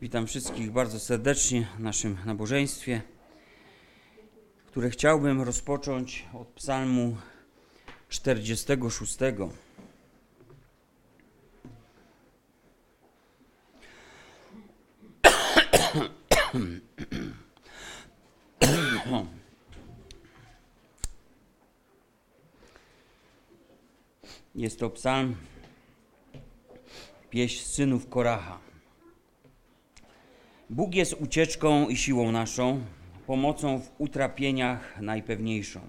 Witam wszystkich bardzo serdecznie w naszym nabożeństwie, które chciałbym rozpocząć od Psalmu 46. Jest to psalm pieśń synów Koracha. Bóg jest ucieczką i siłą naszą, pomocą w utrapieniach najpewniejszą.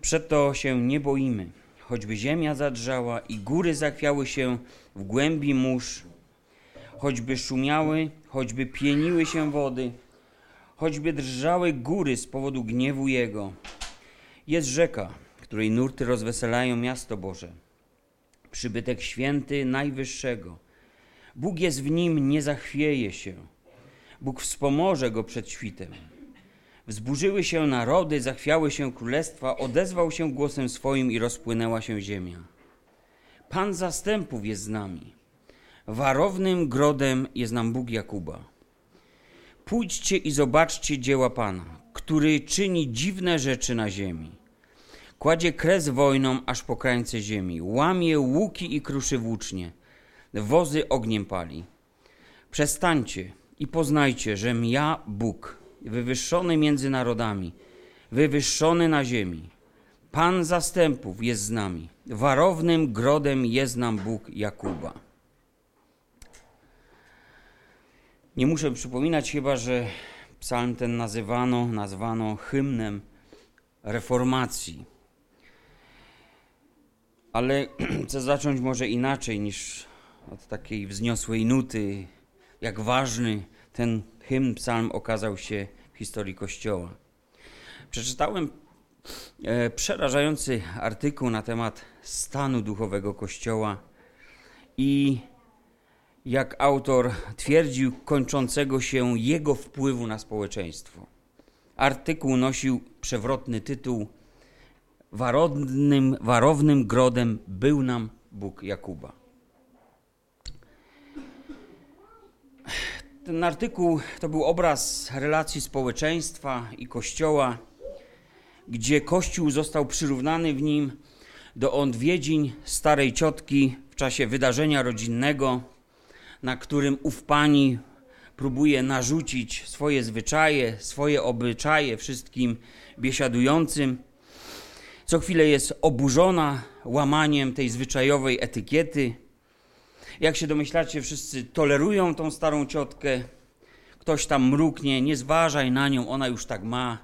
Przeto się nie boimy, choćby ziemia zadrżała i góry zachwiały się w głębi mórz, choćby szumiały, choćby pieniły się wody, choćby drżały góry z powodu gniewu Jego. Jest rzeka, której nurty rozweselają miasto Boże, przybytek święty Najwyższego. Bóg jest w nim, nie zachwieje się. Bóg wspomoże go przed świtem. Wzburzyły się narody, zachwiały się królestwa, odezwał się głosem swoim i rozpłynęła się ziemia. Pan zastępów jest z nami. Warownym grodem jest nam Bóg Jakuba. Pójdźcie i zobaczcie dzieła Pana, który czyni dziwne rzeczy na ziemi. Kładzie kres wojną aż po krańce ziemi, łamie łuki i kruszy włócznie, wozy ogniem pali. Przestańcie i poznajcie, żem ja Bóg, wywyższony między narodami, wywyższony na ziemi. Pan zastępów jest z nami, warownym grodem jest nam Bóg Jakuba. Nie muszę przypominać chyba, że psalm ten nazywano, nazwano hymnem reformacji. Ale chcę zacząć może inaczej niż od takiej wzniosłej nuty, jak ważny ten hymn, psalm okazał się w historii Kościoła. Przeczytałem e, przerażający artykuł na temat stanu duchowego Kościoła i jak autor twierdził, kończącego się jego wpływu na społeczeństwo. Artykuł nosił przewrotny tytuł Warownym, warownym grodem był nam Bóg Jakuba. Ten artykuł to był obraz relacji społeczeństwa i Kościoła, gdzie Kościół został przyrównany w nim do odwiedzin starej ciotki w czasie wydarzenia rodzinnego, na którym ów pani próbuje narzucić swoje zwyczaje, swoje obyczaje wszystkim biesiadującym. Co chwilę jest oburzona łamaniem tej zwyczajowej etykiety. Jak się domyślacie, wszyscy tolerują tą starą ciotkę. Ktoś tam mruknie, nie zważaj na nią, ona już tak ma.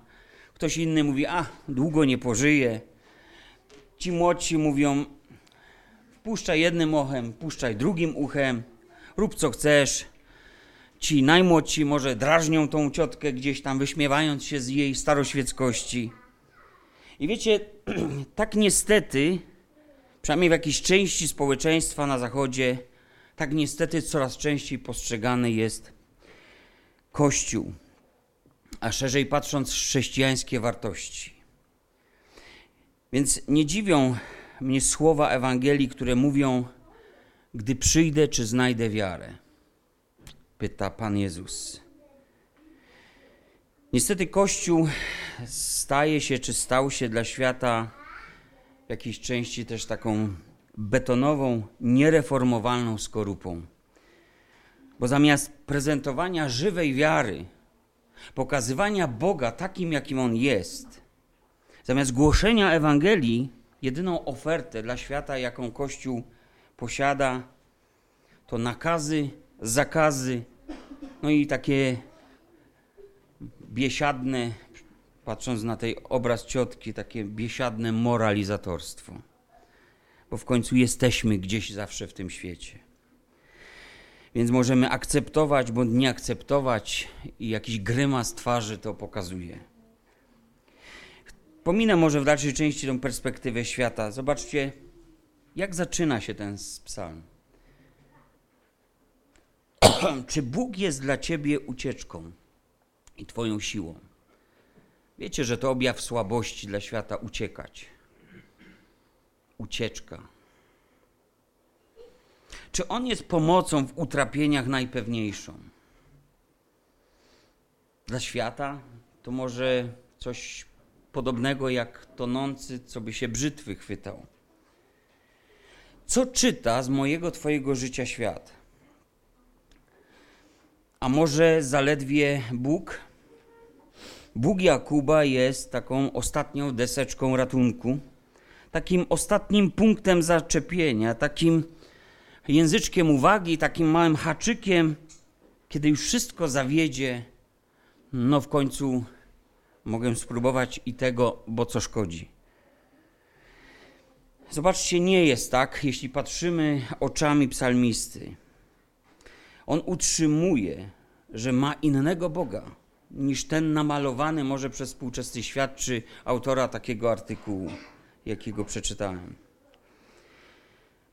Ktoś inny mówi, a długo nie pożyje. Ci młodsi mówią, wpuszczaj jednym uchem, puszczaj drugim uchem, rób co chcesz. Ci najmłodsi może drażnią tą ciotkę gdzieś tam, wyśmiewając się z jej staroświeckości. I wiecie, tak niestety, przynajmniej w jakiejś części społeczeństwa na Zachodzie, tak niestety coraz częściej postrzegany jest Kościół, a szerzej patrząc chrześcijańskie wartości. Więc nie dziwią mnie słowa Ewangelii, które mówią: Gdy przyjdę, czy znajdę wiarę? Pyta Pan Jezus. Niestety Kościół staje się, czy stał się dla świata w jakiejś części też taką betonową, niereformowalną skorupą. Bo zamiast prezentowania żywej wiary, pokazywania Boga takim, jakim On jest, zamiast głoszenia Ewangelii, jedyną ofertę dla świata, jaką Kościół posiada, to nakazy, zakazy, no i takie biesiadne, patrząc na tej obraz ciotki, takie biesiadne moralizatorstwo. Bo w końcu jesteśmy gdzieś zawsze w tym świecie. Więc możemy akceptować bądź nie akceptować i jakiś grymas twarzy to pokazuje. Pominę może w dalszej części tą perspektywę świata. Zobaczcie, jak zaczyna się ten psalm. Czy Bóg jest dla ciebie ucieczką i twoją siłą? Wiecie, że to objaw słabości dla świata uciekać. Ucieczka. Czy on jest pomocą w utrapieniach najpewniejszą? Dla świata to może coś podobnego jak tonący, co by się brzytwy chwytał. Co czyta z mojego Twojego życia świat? A może zaledwie Bóg? Bóg Jakuba jest taką ostatnią deseczką ratunku, takim ostatnim punktem zaczepienia, takim języczkiem uwagi, takim małym haczykiem, kiedy już wszystko zawiedzie, no w końcu mogę spróbować i tego, bo co szkodzi. Zobaczcie, nie jest tak, jeśli patrzymy oczami psalmisty. On utrzymuje, że ma innego Boga niż ten namalowany może przez współczesny świat czy autora takiego artykułu, jakiego przeczytałem.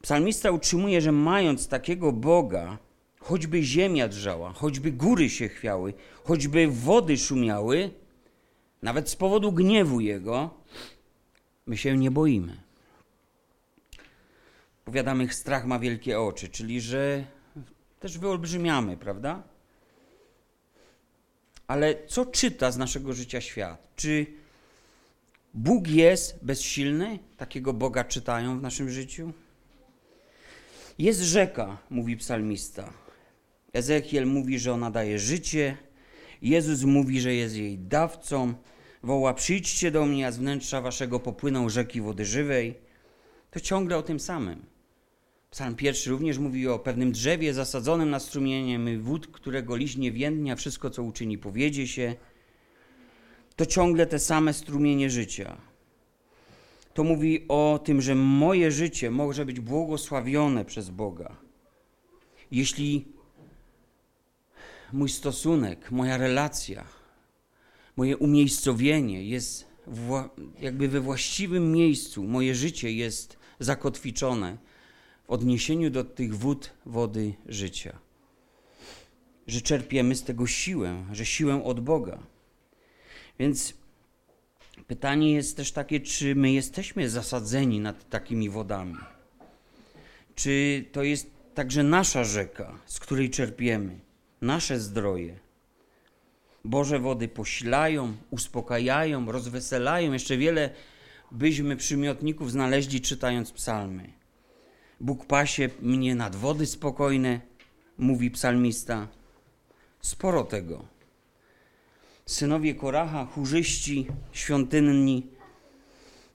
Psalmista utrzymuje, że mając takiego Boga, choćby ziemia drżała, choćby góry się chwiały, choćby wody szumiały, nawet z powodu gniewu Jego, my się nie boimy. Powiadamy, strach ma wielkie oczy, czyli że też wyolbrzymiamy, prawda? Ale co czyta z naszego życia świat? Czy Bóg jest bezsilny? Takiego Boga czytają w naszym życiu? Jest rzeka, mówi psalmista. Ezechiel mówi, że ona daje życie. Jezus mówi, że jest jej dawcą. Woła: Przyjdźcie do mnie, a z wnętrza waszego popłyną rzeki wody żywej. To ciągle o tym samym. Psalm pierwszy również mówi o pewnym drzewie zasadzonym na strumieniem wód, którego liść nie więdnia, wszystko co uczyni powiedzie się. To ciągle te same strumienie życia. To mówi o tym, że moje życie może być błogosławione przez Boga. Jeśli mój stosunek, moja relacja, moje umiejscowienie jest jakby we właściwym miejscu, moje życie jest zakotwiczone w odniesieniu do tych wód wody życia. Że czerpiemy z tego siłę, że siłę od Boga. Więc pytanie jest też takie, czy my jesteśmy zasadzeni nad takimi wodami? Czy to jest także nasza rzeka, z której czerpiemy, nasze zdroje? Boże wody posilają, uspokajają, rozweselają. Jeszcze wiele byśmy przymiotników znaleźli czytając psalmy. Bóg pasie mnie nad wody spokojne, mówi psalmista. Sporo tego. Synowie Koracha, chórzyści świątynni,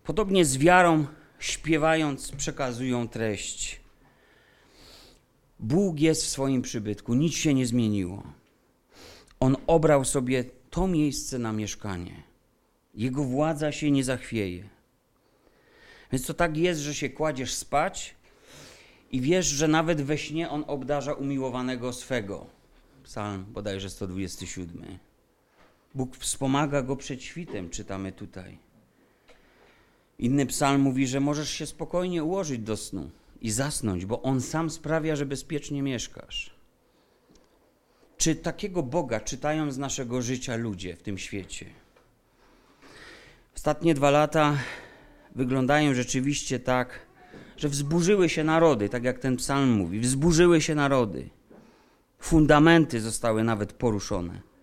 podobnie z wiarą śpiewając, przekazują treść. Bóg jest w swoim przybytku, nic się nie zmieniło. On obrał sobie to miejsce na mieszkanie. Jego władza się nie zachwieje. Więc to tak jest, że się kładziesz spać i wiesz, że nawet we śnie On obdarza umiłowanego swego. Psalm bodajże 127. Bóg wspomaga go przed świtem, czytamy tutaj. Inny psalm mówi, że możesz się spokojnie ułożyć do snu i zasnąć, bo On sam sprawia, że bezpiecznie mieszkasz. Czy takiego Boga czytają z naszego życia ludzie w tym świecie? Ostatnie dwa lata wyglądają rzeczywiście tak, że wzburzyły się narody, tak jak ten psalm mówi, wzburzyły się narody. Fundamenty zostały nawet poruszone.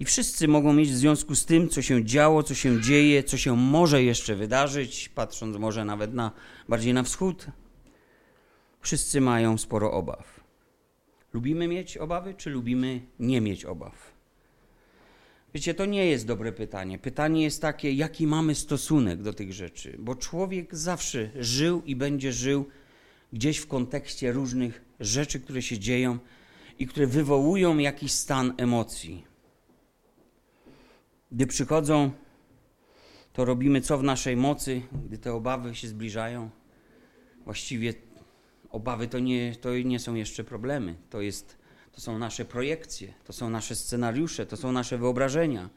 I wszyscy mogą mieć w związku z tym, co się działo, co się dzieje, co się może jeszcze wydarzyć, patrząc może nawet na, bardziej na wschód. Wszyscy mają sporo obaw. Lubimy mieć obawy, czy lubimy nie mieć obaw? Wiecie, to nie jest dobre pytanie. Pytanie jest takie, jaki mamy stosunek do tych rzeczy, bo człowiek zawsze żył i będzie żył gdzieś w kontekście różnych rzeczy, które się dzieją i które wywołują jakiś stan emocji. Gdy przychodzą, to robimy co w naszej mocy, gdy te obawy się zbliżają. Właściwie obawy to nie, to nie są jeszcze problemy, to jest to są nasze projekcje, to są nasze scenariusze, to są nasze wyobrażenia.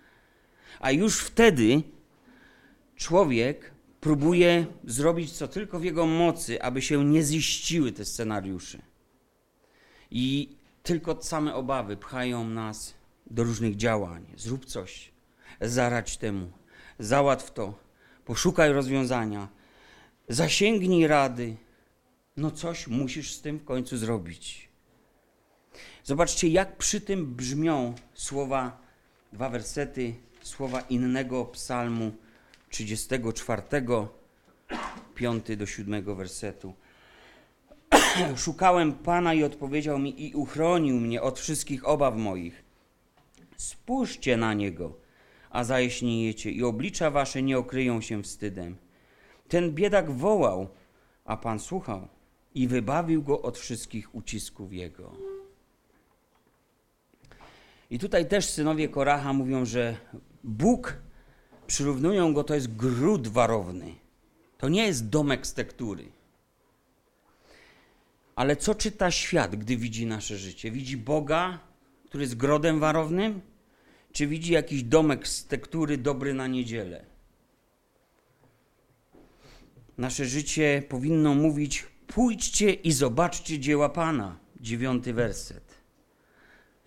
A już wtedy człowiek próbuje zrobić co tylko w jego mocy, aby się nie ziściły te scenariusze. I tylko same obawy pchają nas do różnych działań. Zrób coś, zarać temu, załatw to, poszukaj rozwiązania, zasięgnij rady. No coś musisz z tym w końcu zrobić. Zobaczcie, jak przy tym brzmią słowa dwa wersety słowa innego psalmu 34, 5 do 7 wersetu. Szukałem Pana i odpowiedział mi i uchronił mnie od wszystkich obaw moich. Spójrzcie na Niego, a zajaśniejecie i oblicza wasze nie okryją się wstydem. Ten biedak wołał, a Pan słuchał i wybawił go od wszystkich ucisków jego. I tutaj też synowie Koracha mówią, że Bóg, przyrównują go, to jest gród warowny. To nie jest domek z tektury. Ale co czyta świat, gdy widzi nasze życie? Widzi Boga, który jest grodem warownym? Czy widzi jakiś domek z tektury dobry na niedzielę? Nasze życie powinno mówić: pójdźcie i zobaczcie dzieła Pana. Dziewiąty werset.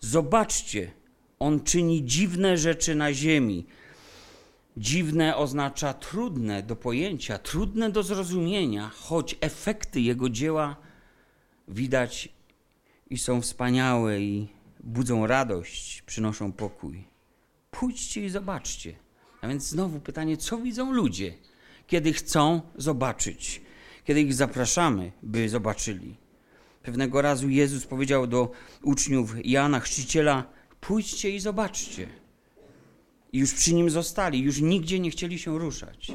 Zobaczcie, On czyni dziwne rzeczy na ziemi. Dziwne oznacza trudne do pojęcia, trudne do zrozumienia, choć efekty Jego dzieła widać i są wspaniałe i budzą radość, przynoszą pokój. Pójdźcie i zobaczcie. A więc znowu pytanie, co widzą ludzie, kiedy chcą zobaczyć, kiedy ich zapraszamy, by zobaczyli. Pewnego razu Jezus powiedział do uczniów Jana Chrzciciela: Pójdźcie i zobaczcie. I już przy nim zostali, już nigdzie nie chcieli się ruszać.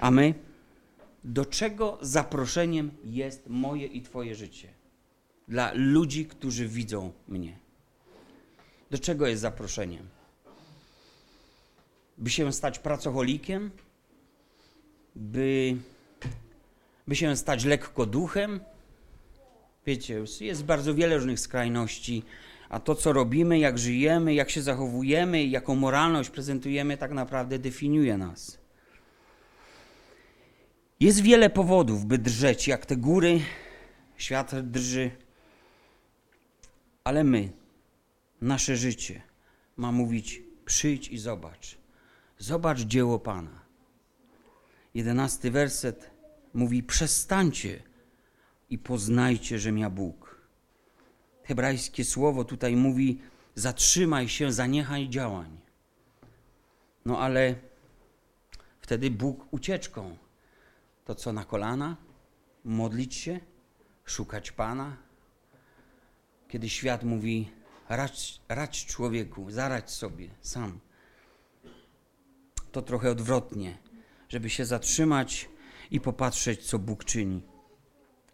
A my? Do czego zaproszeniem jest moje i Twoje życie? Dla ludzi, którzy widzą mnie. Do czego jest zaproszeniem? By się stać pracocholikiem? By by się stać lekko duchem. Wiecie, jest bardzo wiele różnych skrajności, a to, co robimy, jak żyjemy, jak się zachowujemy, jaką moralność prezentujemy, tak naprawdę definiuje nas. Jest wiele powodów, by drżeć, jak te góry, świat drży, ale my, nasze życie, ma mówić: przyjdź i zobacz. Zobacz dzieło Pana. Jedenasty werset mówi: przestańcie i poznajcie, że ja Bóg. Hebrajskie słowo tutaj mówi: zatrzymaj się, zaniechaj działań. No ale wtedy Bóg ucieczką. To co na kolana? Modlić się, szukać Pana. Kiedy świat mówi: radź, radź człowieku, zaradź sobie sam. To trochę odwrotnie, żeby się zatrzymać i popatrzeć, co Bóg czyni.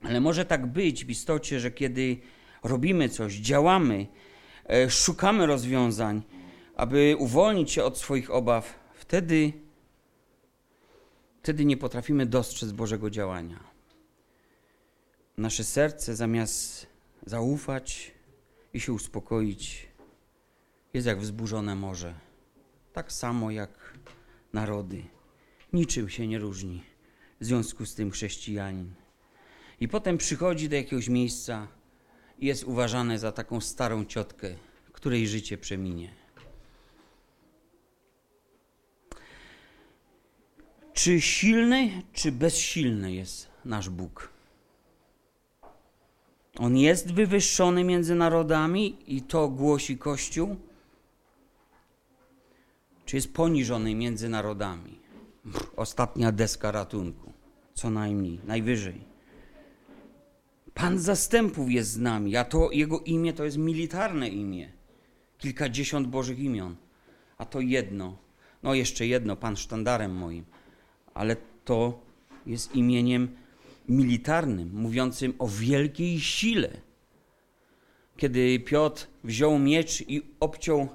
Ale może tak być w istocie, że kiedy robimy coś, działamy, e, szukamy rozwiązań, aby uwolnić się od swoich obaw, wtedy, wtedy nie potrafimy dostrzec Bożego działania. Nasze serce zamiast zaufać i się uspokoić, jest jak wzburzone morze. Tak samo jak narody. Niczym się nie różni w związku z tym chrześcijanin. I potem przychodzi do jakiegoś miejsca i jest uważany za taką starą ciotkę, której życie przeminie. Czy silny, czy bezsilny jest nasz Bóg? On jest wywyższony między narodami i to głosi Kościół? Czy jest poniżony między narodami? Ostatnia deska ratunku, co najmniej, najwyżej. Pan zastępów jest z nami, a to jego imię to jest militarne imię. Kilkadziesiąt Bożych imion, a to jedno, no jeszcze jedno, Pan sztandarem moim, ale to jest imieniem militarnym, mówiącym o wielkiej sile. Kiedy Piotr wziął miecz i obciął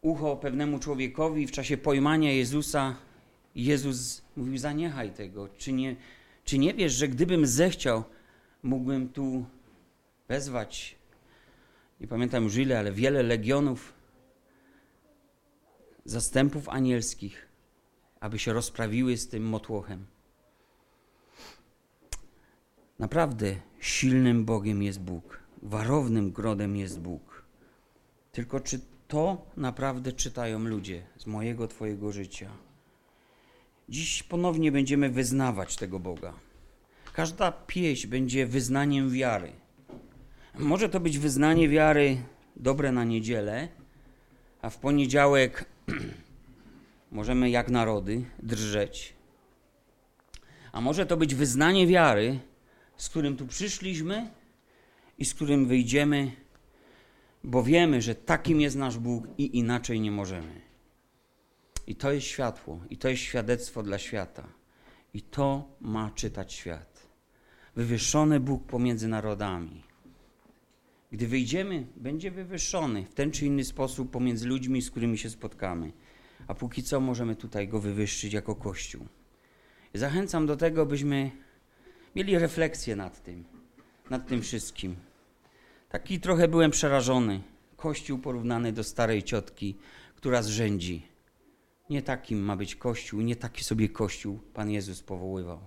ucho pewnemu człowiekowi w czasie pojmania Jezusa, Jezus mówił: Zaniechaj tego. Czy nie, czy nie wiesz, że gdybym zechciał, mógłbym tu wezwać, nie pamiętam już ile, ale wiele legionów, zastępów anielskich, aby się rozprawiły z tym motłochem. Naprawdę silnym Bogiem jest Bóg, warownym grodem jest Bóg. Tylko czy to naprawdę czytają ludzie z mojego, Twojego życia? Dziś ponownie będziemy wyznawać tego Boga. Każda pieśń będzie wyznaniem wiary. Może to być wyznanie wiary dobre na niedzielę, a w poniedziałek możemy jak narody drżeć. A może to być wyznanie wiary, z którym tu przyszliśmy i z którym wyjdziemy, bo wiemy, że takim jest nasz Bóg i inaczej nie możemy. I to jest światło, i to jest świadectwo dla świata. I to ma czytać świat. Wywyższony Bóg pomiędzy narodami. Gdy wyjdziemy, będzie wywyższony w ten czy inny sposób pomiędzy ludźmi, z którymi się spotkamy. A póki co możemy tutaj go wywyższyć jako Kościół. Zachęcam do tego, byśmy mieli refleksję nad tym, nad tym wszystkim. Taki trochę byłem przerażony. Kościół porównany do starej ciotki, która zrzędzi. Nie takim ma być Kościół, nie taki sobie Kościół Pan Jezus powoływał.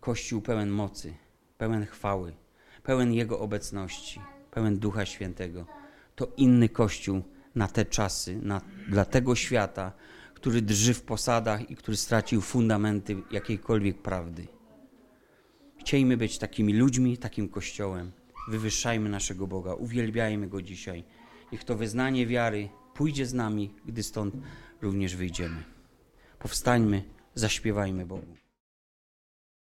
Kościół pełen mocy, pełen chwały, pełen Jego obecności, pełen Ducha Świętego. To inny Kościół na te czasy, na, dla tego świata, który drży w posadach i który stracił fundamenty jakiejkolwiek prawdy. Chciejmy być takimi ludźmi, takim Kościołem. Wywyższajmy naszego Boga, uwielbiajmy Go dzisiaj. Niech to wyznanie wiary pójdzie z nami, gdy stąd również wyjdziemy. Powstańmy, zaśpiewajmy Bogu.